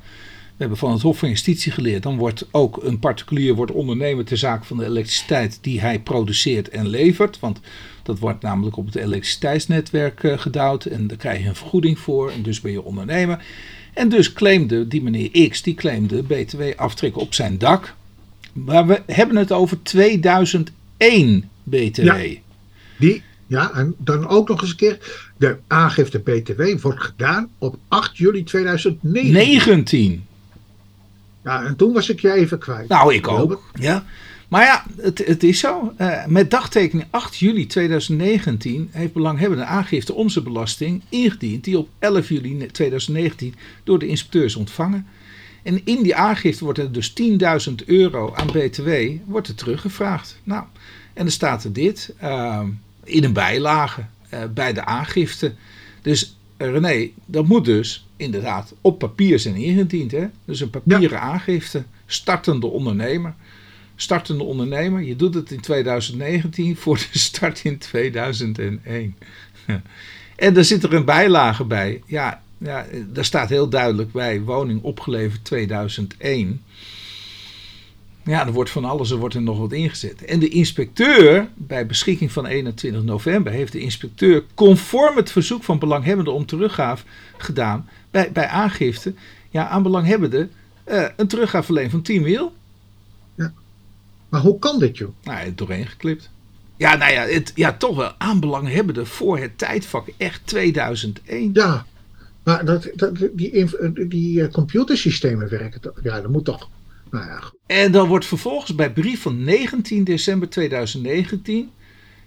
We hebben van het Hof van Justitie geleerd, dan wordt ook een particulier wordt ondernemer ter zake van de elektriciteit die hij produceert en levert. Want dat wordt namelijk op het elektriciteitsnetwerk uh, gedouwd en daar krijg je een vergoeding voor en dus ben je ondernemer. En dus claimde die meneer X, die claimde BTW-aftrek op zijn dak. Maar we hebben het over 2001 BTW. Ja, die, ja, en dan ook nog eens een keer. De aangifte BTW wordt gedaan op 8 juli 2019. 19. Ja, en toen was ik je even kwijt. Nou, ik ook. Ja. Maar ja, het, het is zo. Uh, met dagtekening 8 juli 2019 heeft belanghebbende aangifte omzetbelasting ingediend, die op 11 juli 2019 door de inspecteurs ontvangen. En in die aangifte wordt er dus 10.000 euro aan BTW wordt er teruggevraagd. Nou, en er staat er dit uh, in een bijlage uh, bij de aangifte. Dus René, dat moet dus inderdaad op papier zijn ingediend. Hè? Dus een papieren ja. aangifte, startende ondernemer startende ondernemer. Je doet het in 2019 voor de start in 2001. [laughs] en daar zit er een bijlage bij. Ja, ja, daar staat heel duidelijk bij woning opgeleverd 2001. Ja, er wordt van alles, er wordt er nog wat ingezet. En de inspecteur, bij beschikking van 21 november, heeft de inspecteur conform het verzoek van belanghebbenden om teruggaaf gedaan bij, bij aangifte ja, aan belanghebbenden uh, een teruggaaf verleen van 10 mil. Maar hoe kan dit, joh? Nou, het doorheen geklipt. Ja, nou ja, het, ja, toch wel aanbelanghebbende voor het tijdvak. Echt 2001. Ja, maar dat, dat, die, die computersystemen werken toch? Ja, dat moet toch. Nou ja. En dan wordt vervolgens bij brief van 19 december 2019.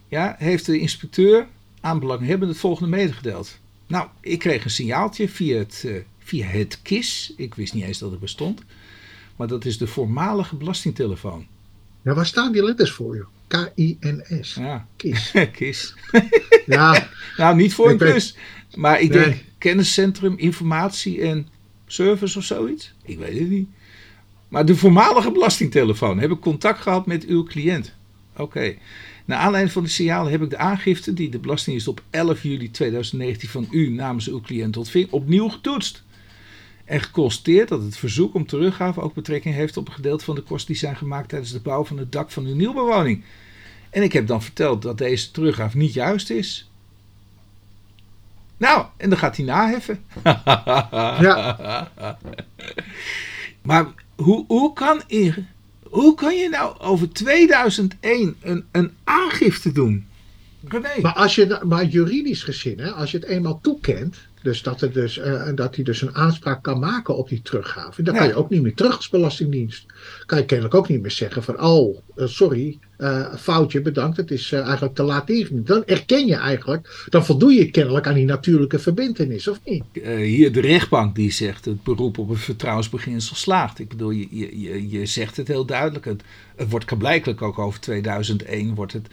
Ja, heeft de inspecteur aan belanghebbende het volgende medegedeeld. Nou, ik kreeg een signaaltje via het, uh, via het KIS. Ik wist niet eens dat het bestond. Maar dat is de voormalige belastingtelefoon. Ja, waar staan die letters voor, joh? K-I-N-S. Ja. Kies. [laughs] Kies. ja. [laughs] nou, niet voor een kus. Maar ik denk kenniscentrum, informatie en service of zoiets. Ik weet het niet. Maar de voormalige belastingtelefoon. Heb ik contact gehad met uw cliënt? Oké. Okay. Naar aanleiding van de signaal heb ik de aangifte die de Belastingdienst op 11 juli 2019 van u namens uw cliënt ontving opnieuw getoetst. En geconstateerd dat het verzoek om teruggave ook betrekking heeft op een gedeelte van de kosten die zijn gemaakt tijdens de bouw van het dak van uw nieuwbewoning. En ik heb dan verteld dat deze teruggave niet juist is. Nou, en dan gaat hij naheffen. [laughs] ja. [laughs] Maar hoe, hoe, kan, hoe kan je nou over 2001 een, een aangifte doen? Maar, als je, maar juridisch gezien, hè, als je het eenmaal toekent, dus dat, er dus, uh, dat hij dus een aanspraak kan maken op die teruggave. Dan kan je ook niet meer terug als Belastingdienst. Kan je kennelijk ook niet meer zeggen van, oh, uh, sorry, uh, foutje, bedankt, het is eigenlijk te laat ingediend. Dan erken je eigenlijk, dan voldoe je kennelijk aan die natuurlijke verbindenis, of niet? hier de rechtbank die zegt, het beroep op het vertrouwensbeginsel slaagt. Ik bedoel, je, je, je zegt het heel duidelijk. Het, het wordt blijkbaar ook over 2001 wordt het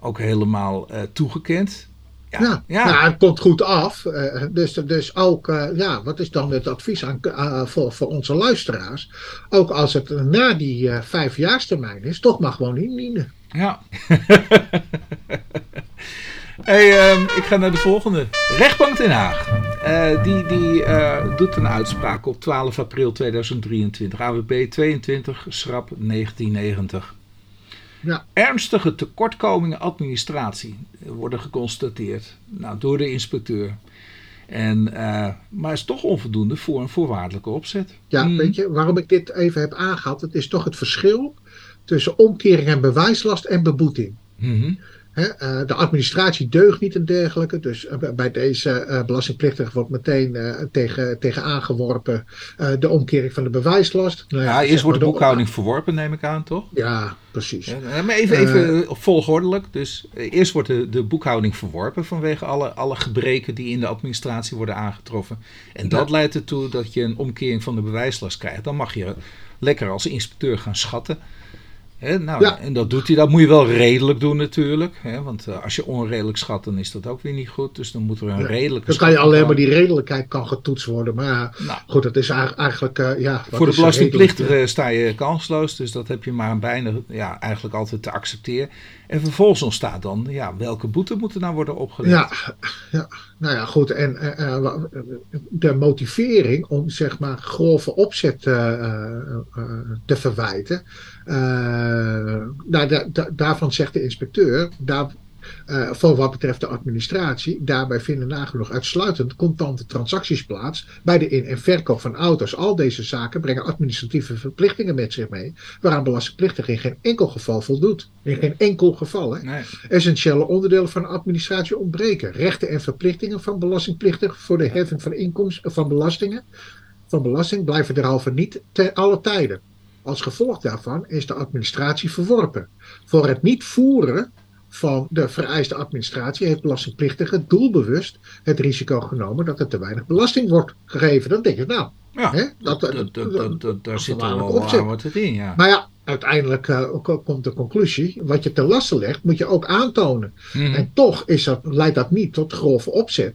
ook helemaal toegekend. Ja, ja. Nou, het komt goed af. Uh, dus, dus ook, uh, ja, wat is dan het advies aan, uh, voor, voor onze luisteraars? Ook als het na die vijfjaarstermijn is, toch maar gewoon indienen. Ja. [laughs] hey, um, ik ga naar de volgende. Rechtbank Den Haag. die die doet een uitspraak op 12 april 2023. AWB 22, schrap 1990. Ja. Ernstige tekortkomingen administratie worden geconstateerd nou, door de inspecteur. En, uh, maar is toch onvoldoende voor een voorwaardelijke opzet. Ja, hmm. weet je, waarom ik dit even heb aangehaald, het is toch het verschil tussen omkering en bewijslast en beboeting. Mm eh, de administratie deugt niet en dergelijke. Dus eh, bij deze uh, belastingplichtige wordt meteen tegen, tegen aangeworpen de omkering van de bewijslast. Nou, ja, eerst wordt de boekhouding verworpen, neem ik aan, toch? Ja, precies. Ja, maar even, even volgordelijk. Dus eerst wordt de, de boekhouding verworpen vanwege alle, alle gebreken die in de administratie worden aangetroffen. En dat leidt ertoe dat je een omkering van de bewijslast krijgt. Dan mag je lekker als inspecteur gaan schatten nou, En dat doet hij, dat moet je wel redelijk doen natuurlijk. want uh, als je onredelijk schat, dan is dat ook weer niet goed. Dus dan moet er een ja, redelijke Dan kan je alleen maar die redelijkheid kan getoetst worden. Maar nou, goed, dat is eigenlijk... Uh, ja, voor de belastingplichtige sta je kansloos. Dus dat heb je maar bijna ja, eigenlijk altijd te accepteren. En vervolgens ontstaat dan, ja, welke boete moeten nou worden opgelegd? Ja, ja. nou ja, goed. En uh, de motivering om, zeg maar, grove opzet te verwijten nou, daarvan zegt de inspecteur, daar, uh, voor wat betreft de administratie, daarbij vinden nagenoeg uitsluitend contante transacties plaats bij de in- en verkoop van auto's. Al deze zaken brengen administratieve verplichtingen met zich mee, waaraan belastingplichtige in geen enkel geval voldoet. In geen enkel geval. Hè? Nee. Essentiële onderdelen van de administratie ontbreken. Rechten en verplichtingen van belastingplichtigen voor de heffing van inkomsten van belastingen. Van belasting blijven derhalve niet te alle tijden. Als gevolg daarvan is de administratie verworpen. Voor het niet voeren van de vereiste administratie heeft belastingplichtige doelbewust het risico genomen dat er te weinig belasting wordt gegeven. Dan denk je, nou, ja, hè, dat, dat, dat, daar zit wel wat in. Ja. Maar ja, uiteindelijk uh, komt de conclusie, wat je ten laste legt, moet je ook aantonen. Mhm. En toch is dat, leidt dat niet tot grove opzet,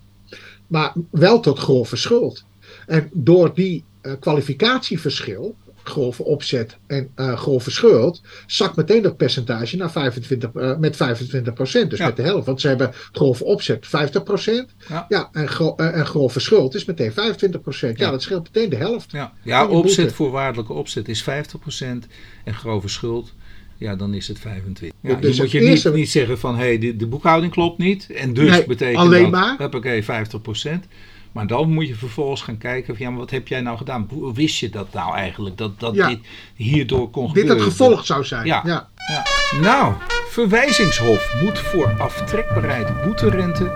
maar wel tot grove schuld. En door die uh, kwalificatieverschil grove opzet en uh, grove schuld, zakt meteen dat percentage naar 25, uh, met 25 procent. Dus met de helft. Want ze hebben grove opzet 50 procent. Ja. ja. en, gro uh, en grove schuld is meteen 25 procent. Ja. ja. dat scheelt meteen de helft. Ja, ja opzet, voorwaardelijke opzet is 50 procent. En grove schuld ja, dan is het 25. Ja, dus moet je niet, niet zeggen van, hé, hey, de, de, boekhouding klopt niet. En dus nee, betekent alleen dat, maar. Hoppakee, 50 procent. Maar dan moet je vervolgens gaan kijken van ja, maar wat heb jij nou gedaan? Hoe wist je dat nou eigenlijk? Dat, dat dit hierdoor kon dit het gevolg zou zijn. Ja. ja. ja. Nou, Verwijzingshof moet voor aftrekbaarheid boeterente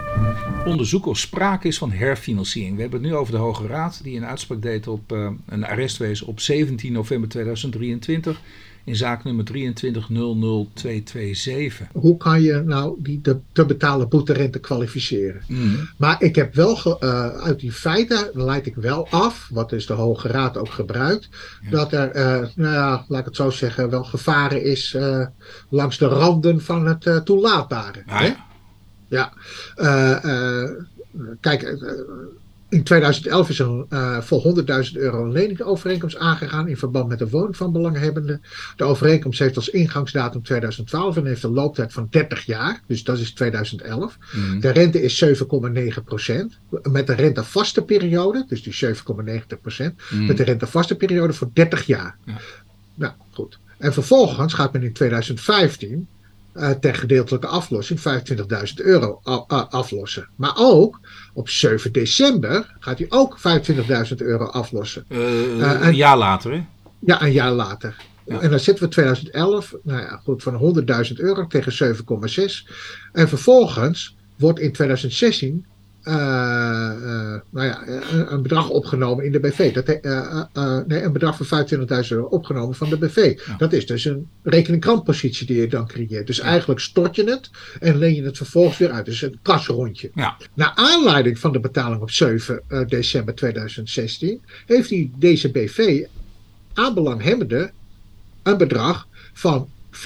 onderzoeken of sprake is van herfinanciering. We hebben het nu over de Hoge Raad die een uitspraak deed op uh, een arrestwezen op 17 november 2023 in zaak nummer 2200227. Hoe kan je nou die te, te betalen boeterente kwalificeren? Mm. Maar ik heb wel uh, uit die feiten leid ik wel af, wat dus de Hoge Raad ook gebruikt, dat er, uh, nou ja, laat ik het zo zeggen, wel gevaren is uh, langs de randen van het toelaatbare. Ah, ja. ja. kijk, in 2011 is er uh, voor 100.000 euro een leningovereenkomst aangegaan in verband met de woning van belanghebbenden. De overeenkomst heeft als ingangsdatum 2012 en heeft een looptijd van 30 jaar, dus dat is 2011. Mm. De rente is 7,9% met de rentevaste periode, dus die 7,90 mm. met de rentevaste periode voor 30 jaar. Ja. Nou, goed. En vervolgens gaat men in 2015 uh, ter gedeeltelijke aflossing 25.000 euro aflossen. Maar ook op 7 december gaat hij ook 25.000 euro aflossen. Uh, een jaar later, hè? Ja, een jaar later. En dan zitten we 2011, nou ja, goed, van 100.000 euro tegen 7,6. En vervolgens wordt in 2016 uh, uh, nou ja, een, bedrag opgenomen in de BV. Dat, uh, nee, een bedrag van 25.000 euro opgenomen van de BV. Dat is dus een rekening-krantpositie die je dan creëert. Dus eigenlijk stort je het en leen je het vervolgens weer uit. Dus een kasrondje. Ja. Naar aanleiding van de betaling op 7 december 2016 heeft hij deze BV aan belanghebbenden een bedrag van 34.078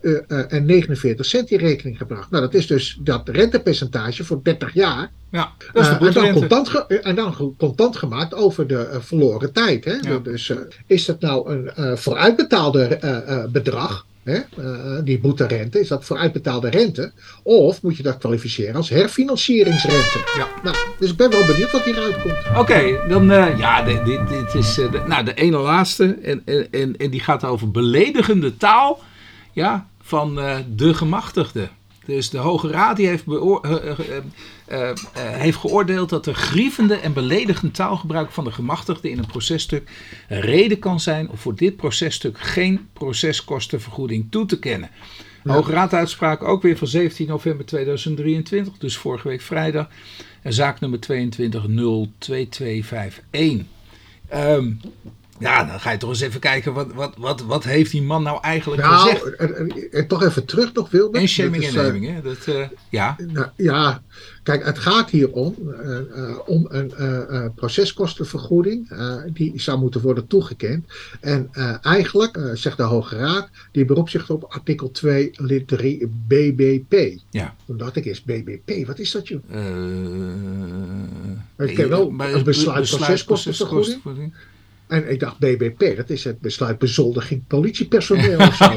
uh, uh, en 49 cent in rekening gebracht. Nou, dat is dus dat rentepercentage voor 30 jaar. Ja, dat is de uh, en, dan contant en dan contant gemaakt over de verloren tijd. Hè? Ja. Dus is dat nou een vooruitbetaalde bedrag? Hè, uh, die boeterente, is dat vooruitbetaalde rente? Of moet je dat kwalificeren als herfinancieringsrente? Ja. Nou, dus ik ben wel benieuwd wat hieruit komt. Oké, okay, dan, uh, ja, dit, dit, dit is uh, de, nou, de ene laatste. En, en, en die gaat over beledigende taal ja, van de gemachtigde. Dus de Hoge Raad die heeft, uh, uh, heeft geoordeeld dat er grievende en beledigend taalgebruik van de gemachtigde in een processtuk een reden kan zijn om voor dit processtuk geen proceskostenvergoeding toe te kennen. Ja. Hoge Raaduitspraak ook weer van 17 november 2023, dus vorige week vrijdag. En zaak nummer 22 Um, ja, dan ga je toch eens even kijken, wat, wat, wat, wat heeft die man nou eigenlijk nou, gezegd? En, en, en, toch even terug nog, Wilbert. En shaming en naming, uh, hè? Dat, uh, ja. Nou, ja, kijk, het gaat hier om, uh, om een proceskostenvergoeding. die zou moeten worden toegekend. En eigenlijk, zegt de Hoge Raad, die beroept zich op artikel 2, lid 3 BBP. Ja. Toen dacht ik eens, BBP, wat is dat, joh? ik ken wel een besluit proceskostenvergoeding. En ik dacht, BBP, dat is het besluit bezoldiging politiepersoneel of zo. [laughs]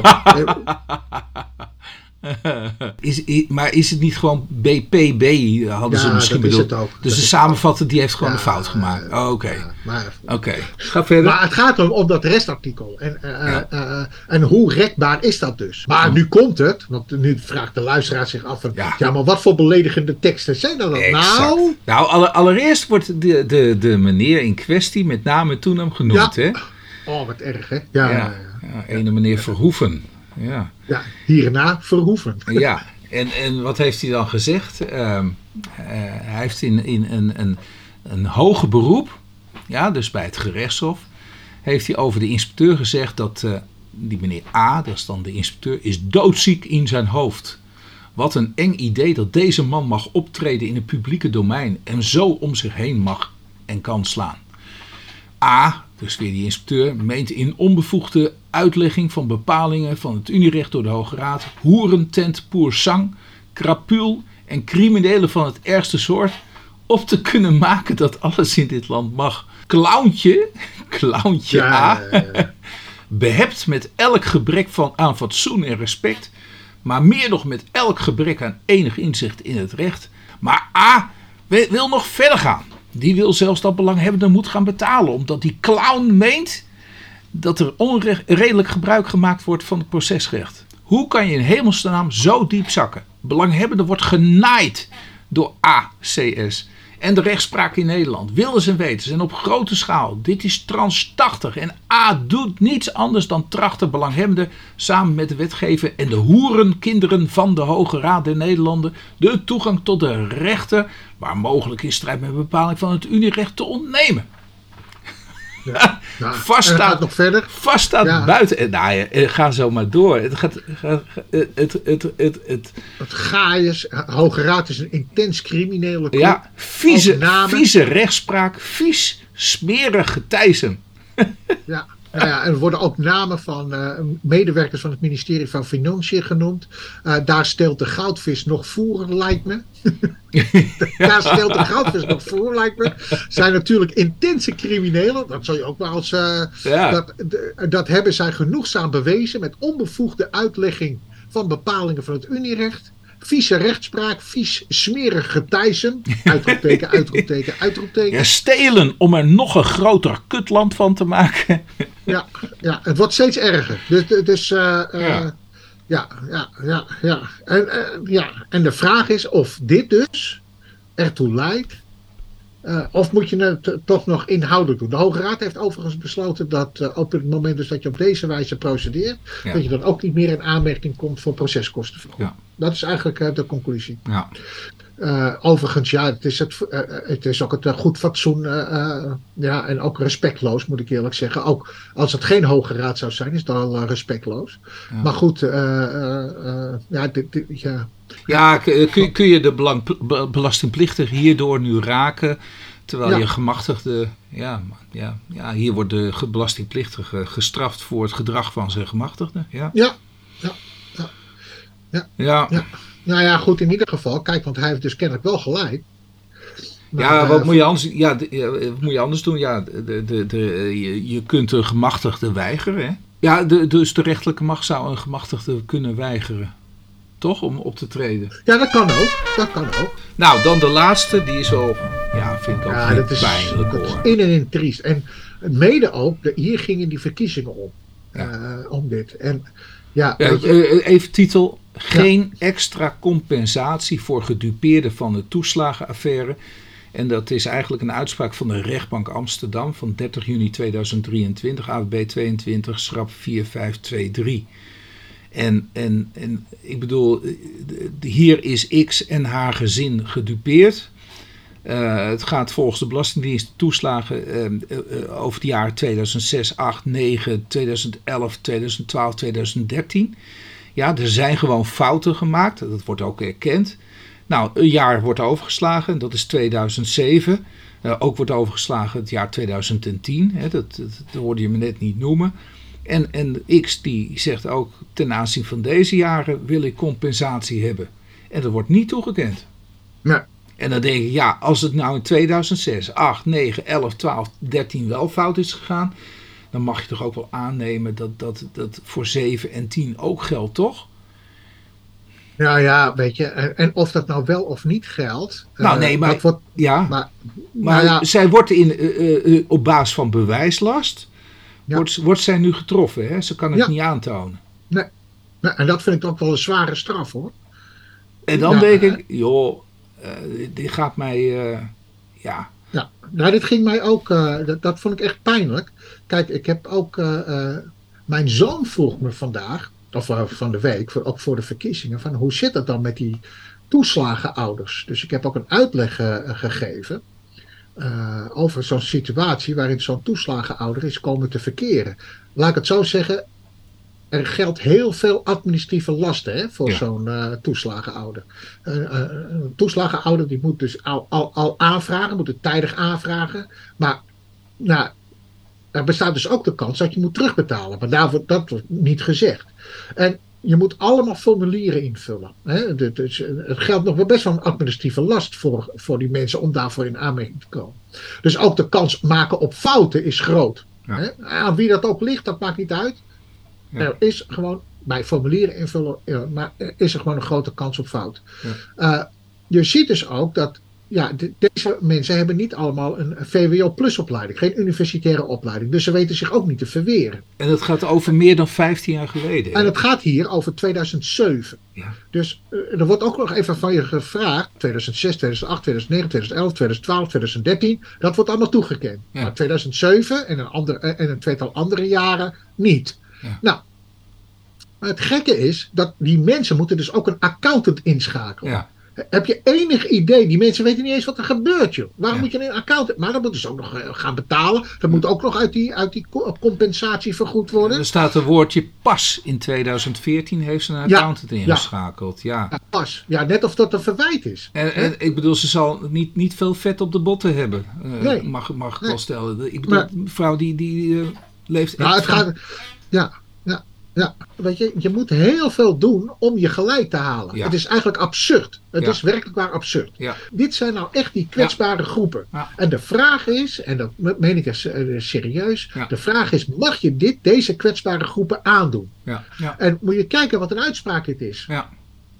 [laughs] is, maar is het niet gewoon BPB, hadden ja, ze misschien dat bedoeld? Is het ook. Dus dat de samenvatter die heeft gewoon ja, een fout gemaakt. Oh, Oké. Okay. Ja, maar, okay. Ga verder. maar het gaat om, om dat restartikel. En, uh, uh, en hoe rekbaar is dat dus? Maar nu komt het, want nu vraagt de luisteraar zich af: van, ja. maar wat voor beledigende teksten zijn dat dan? Nou, nou alle, allereerst wordt de, de, de meneer in kwestie met name toen hem genoemd. Hè? Oh, wat erg, hè? Ja, ja, ene meneer Verhoeven. Ja. ja, hierna verhoeven. Ja, en, en wat heeft hij dan gezegd? Uh, uh, hij heeft in, in een, een, een hoger beroep, ja, dus bij het gerechtshof, heeft hij over de inspecteur gezegd dat uh, die meneer A, dat is dan de inspecteur, is doodziek in zijn hoofd. Wat een eng idee dat deze man mag optreden in het publieke domein en zo om zich heen mag en kan slaan. A, dus weer die inspecteur, meent in onbevoegde uitlegging van bepalingen van het Unierecht door de Hoge Raad hoerentent pour sang, krapul en criminelen van het ergste soort op te kunnen maken dat alles in dit land mag. Clowntje, [laughs] clowntje ja, A, ja, ja, [laughs] behept met elk gebrek van, aan fatsoen en respect, maar meer nog met elk gebrek aan enig inzicht in het recht. Maar A wil nog verder gaan. Die wil zelfs dat belanghebbende moet gaan betalen, omdat die clown meent dat er onredelijk gebruik gemaakt wordt van het procesrecht. Hoe kan je in hemelsnaam zo diep zakken? Belanghebbende wordt genaaid door ACS. En de rechtspraak in Nederland, willens en wetens en op grote schaal. Dit is trans 80 en A doet niets anders dan trachten belanghebbenden samen met de wetgever en de hoerenkinderen van de Hoge Raad der Nederlanden de toegang tot de rechten, waar mogelijk in strijd met bepaling van het Unierecht, te ontnemen. Ja, [laughs] nou, vast staat nog verder. Vast staat ja. buiten. Nou ja, ga zo maar door. Het gaat. Het, het, het, het, het, het gaaiers. Hoge Raad is een intens criminele club. Ja, vieze, vieze rechtspraak. Vies, smerig getijzen. ja. Nou ja, er worden ook namen van medewerkers van het ministerie van Financiën genoemd. daar stelt de goudvis nog voor, lijkt me. [laughs] daar stelt de goudvis nog voor, lijkt me. Zijn natuurlijk intense criminelen. Dat zou je ook wel als. ja. dat, dat hebben zij genoegzaam bewezen met onbevoegde uitlegging van bepalingen van het Unierecht vieze rechtspraak, vies smerig getijzen. Uitroepteken, [laughs] uitroepteken, uitroepteken. Ja, stelen om er nog een groter kutland van te maken. ja, ja, het wordt steeds erger. Dus, dus uh, ja. ja, ja, ja, ja. En, uh, ja. En de vraag is of dit dus ertoe leidt uh, of moet je het toch nog inhoudelijk doen? De Hoge Raad heeft overigens besloten dat uh, op het moment dus dat je op deze wijze procedeert, dat je dan ook niet meer in aanmerking komt voor proceskosten. Ja. Dat is eigenlijk uh, de conclusie. Ja. overigens, ja, het is, het, het is ook het goed fatsoen ja, en ook respectloos, moet ik eerlijk zeggen. Ook als het geen Hoge Raad zou zijn, is het al respectloos. Ja. Maar goed, ja, dit, dit, ja, ja, kun, kun je de belang, belastingplichtige hierdoor nu raken? Terwijl je gemachtigde, ja, ja, ja, hier wordt de belastingplichtige gestraft voor het gedrag van zijn gemachtigde. Ja, ja, ja. Ja. ja. Nou ja, goed, in ieder geval, kijk, want hij heeft dus kennelijk wel gelijk. ja, wat, moet je anders, ja, wat moet je anders doen? Ja, de, de, de, je, je kunt een gemachtigde weigeren. Hè? Ja, de, dus de rechterlijke macht zou een gemachtigde kunnen weigeren toch? Om op te treden. Ja, dat kan ook. Dat kan ook. Nou, dan de laatste. Die is wel, ja, vind ik ook ja, dat is, pijnlijk dat hoor. Is in en in triest. En mede ook, de, hier gingen die verkiezingen om. Ja. Uh, om dit. En ja, ja je, even titel. Geen extra compensatie voor gedupeerden van de toeslagenaffaire. En dat is eigenlijk een uitspraak van de rechtbank Amsterdam van 30 juni 2023, AWB 22, schrap 4523. En, en, en ik bedoel, hier is X en haar gezin gedupeerd. Uh, het gaat volgens de Belastingdienst toeslagen uh, over de jaren 2006, 8, 9, 2011, 2012, 2013. Ja, er zijn gewoon fouten gemaakt. Dat wordt ook erkend. Nou, een jaar wordt overgeslagen, dat is 2007. Uh, ook wordt overgeslagen het jaar 2010. Hè, dat, dat, dat hoorde je me net niet noemen. En, en X die zegt ook ten aanzien van deze jaren wil ik compensatie hebben. En dat wordt niet toegekend. Nee. En dan denk ik, ja, als het nou in 2006, 8, 9, 11, 12, 13 wel fout is gegaan, dan mag je toch ook wel aannemen dat dat, dat voor 7 en 10 ook geldt, toch? Ja, ja, weet je. En of dat nou wel of niet geldt. Nou, nee, maar. Wordt, ja, maar, maar, ja. zij wordt in, uh, uh, op basis van bewijslast wordt, wordt zij nu getroffen. Hè? Ze kan het niet aantonen. Nee. nee. En dat vind ik ook wel een zware straf hoor. En dan denk ik, joh, uh, dit gaat mij, ja. Ja, nou dit ging mij ook, dat, dat, vond ik echt pijnlijk. Kijk, ik heb ook, mijn zoon vroeg me vandaag, of van de week, voor, ook voor de verkiezingen, van hoe zit het dan met die toeslagenouders? Dus ik heb ook een uitleg gegeven. Uh, over zo'n situatie waarin zo'n toeslagenouder is komen te verkeren. Laat ik het zo zeggen, er geldt heel veel administratieve lasten hè, voor zo'n uh, toeslagenouder. Uh, een toeslagenouder die moet dus al, al, al aanvragen, moet het tijdig aanvragen. Maar nou, er bestaat dus ook de kans dat je moet terugbetalen. Maar daarvoor, dat wordt niet gezegd. En je moet allemaal formulieren invullen. Hè? Dus het geldt nog wel best wel een administratieve last voor, voor die mensen om daarvoor in aanmerking te komen. Dus ook de kans maken op fouten is groot. Hè? Aan wie dat ook ligt, dat maakt niet uit. Er is gewoon bij formulieren invullen, maar is er gewoon een grote kans op fout. Uh, je ziet dus ook dat ja, deze mensen hebben niet allemaal een VWO-plus opleiding, geen universitaire opleiding. Dus ze weten zich ook niet te verweren. En dat gaat over meer dan 15 jaar geleden. En het gaat hier over 2007. Ja. Dus uh, er wordt ook nog even van je gevraagd, 2006, 2008, 2009, 2011, 2012, 2013, dat wordt allemaal toegekend. Maar 2007 en een, ander, eh, en een tweetal andere jaren niet. Ja. Nou, het gekke is dat die mensen moeten dus ook een accountant inschakelen. Ja. Heb je enig idee? Die mensen weten niet eens wat er gebeurt, joh. Waarom moet je een account Maar dan moeten ze ook nog eh, gaan betalen. Dat moet ook nog uit die, uit die compensatie vergoed worden. Er staat een woordje pas. In 2014 heeft ze een accountant ingeschakeld. Ja. ja. pas. Ja, net of dat een verwijt is. En, en, ik bedoel, ze zal niet, niet veel vet op de botten hebben. Uh, nee. Mag, mag ik wel stellen. Ik bedoel, mevrouw die... die uh, leeft Nou, echt het van- gaat. Ja, ja. Weet je, je moet heel veel doen om je gelijk te halen. Ja. Het is eigenlijk absurd. Het Ja. is werkelijk waar absurd. Ja. Dit zijn nou echt die kwetsbare groepen. En de vraag is, en dat meen ik eh, serieus. De vraag is: mag je dit, deze kwetsbare groepen aandoen? En moet je kijken wat een uitspraak dit is. ja.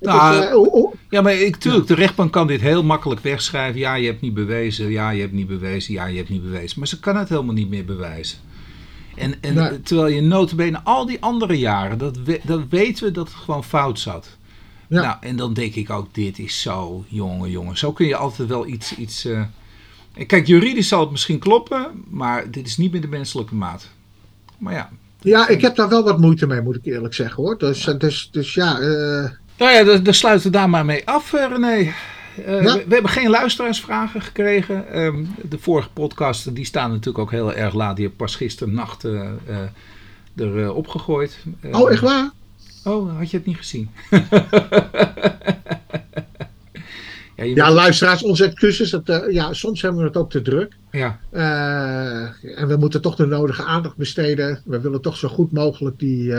Nou, is, eh, Ja, maar ik, tuurlijk, de rechtbank kan dit heel makkelijk wegschrijven. Ja, je hebt niet bewezen. Ja, je hebt niet bewezen. Ja, je hebt niet bewezen. Maar ze kan het helemaal niet meer bewijzen. En, en terwijl je notabene al die andere jaren, dat, we- dat weten we dat het gewoon fout zat. Ja. Nou, en dan denk ik ook, dit is zo, jongen, jongen. Zo kun je altijd wel iets... iets eh, Kijk, juridisch zal het misschien kloppen, maar dit is niet meer de menselijke maat. Maar ja, ja, ik heb daar wel wat moeite mee, moet ik eerlijk zeggen hoor. Dus, eh, dus, dus ja, eh, Nou ja, dan dan sluiten we daar maar mee af, eh, René. Eh, Ja. we, we hebben geen luisteraarsvragen gekregen. Ehm, de vorige podcasten die staan natuurlijk ook heel erg laat. Die heb pas gisternacht eh eh er eh, opgegooid. Eh, oh echt waar? Oh, had je het niet gezien? [laughs] ja, je Ja, moet- luisteraars, onze excuses. Eh, ja, soms hebben we het ook te druk. ja, en we moeten toch de nodige aandacht besteden. We willen toch zo goed mogelijk die,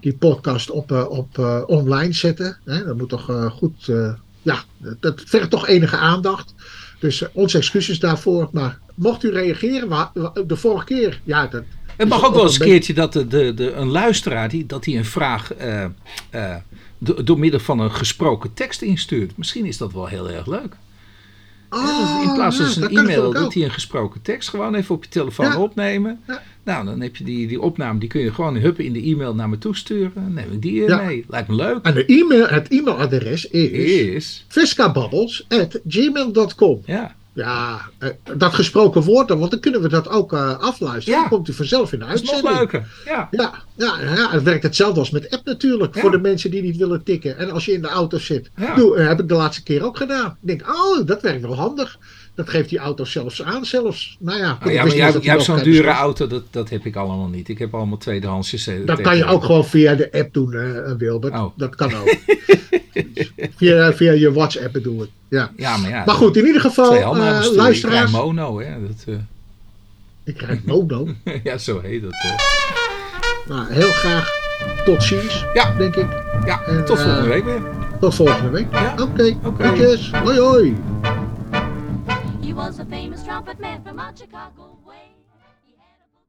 die podcast op, op online zetten. Hè? Dat moet toch goed. Ja, dat, dat vergt toch enige aandacht. Dus eh, onze excuses daarvoor. Maar mocht u reageren, de vorige keer. Ja, dat, Het mag ook wel eens een een keertje dat de, de, de, een luisteraar die, dat hij een vraag eh, eh, do- door middel van een gesproken tekst instuurt. Misschien is dat wel heel erg leuk. Oh, in plaats van ja, kan e-mail, dat hij een gesproken tekst gewoon even op je telefoon Ja. opnemen. Nou, dan heb je die, die opname, die kun je gewoon huppen in de e-mail naar me toesturen. Dan neem ik die eh, Ja. mee. Lijkt me leuk. En de e-mail, het e-mailadres is Is. viscababbels.gmail.com. Ja. Ja, eh, dat gesproken woord, dan, want dan kunnen we dat ook eh, afluisteren. Ja. Dan komt u vanzelf in de Dat is nog uitzending. leuker. Ja. Ja, ja, ja, het werkt hetzelfde als met app natuurlijk. Ja. Voor de mensen die niet willen tikken. En als je in de auto zit. Doe, heb ik de laatste keer ook gedaan. Ik denk, oh, dat werkt wel handig. Dat geeft die auto zelfs aan zelfs. Nou ja, ik ja, maar jij, hebt zo'n dure auto, dat, dat heb ik allemaal niet. Ik heb allemaal tweedehandsjes. eh, Dat kan je ook gewoon via de app doen, eh, Wilbert. Oh. Dat kan ook. [laughs] via, via je WhatsApp bedoel ik. Ja. Ja, maar ja. Maar goed, in ieder geval, het stuur. Ik krijg luisteraars. mono, hè. Dat, Ik krijg mono. [laughs] ja, zo heet dat. Nou, heel graag tot ziens, Ja. denk ik. Ja, En, tot volgende week weer. Tot volgende week. Ja. Oké, Oké. groetjes. Hoi hoi. Was a famous trumpet man from Chicago.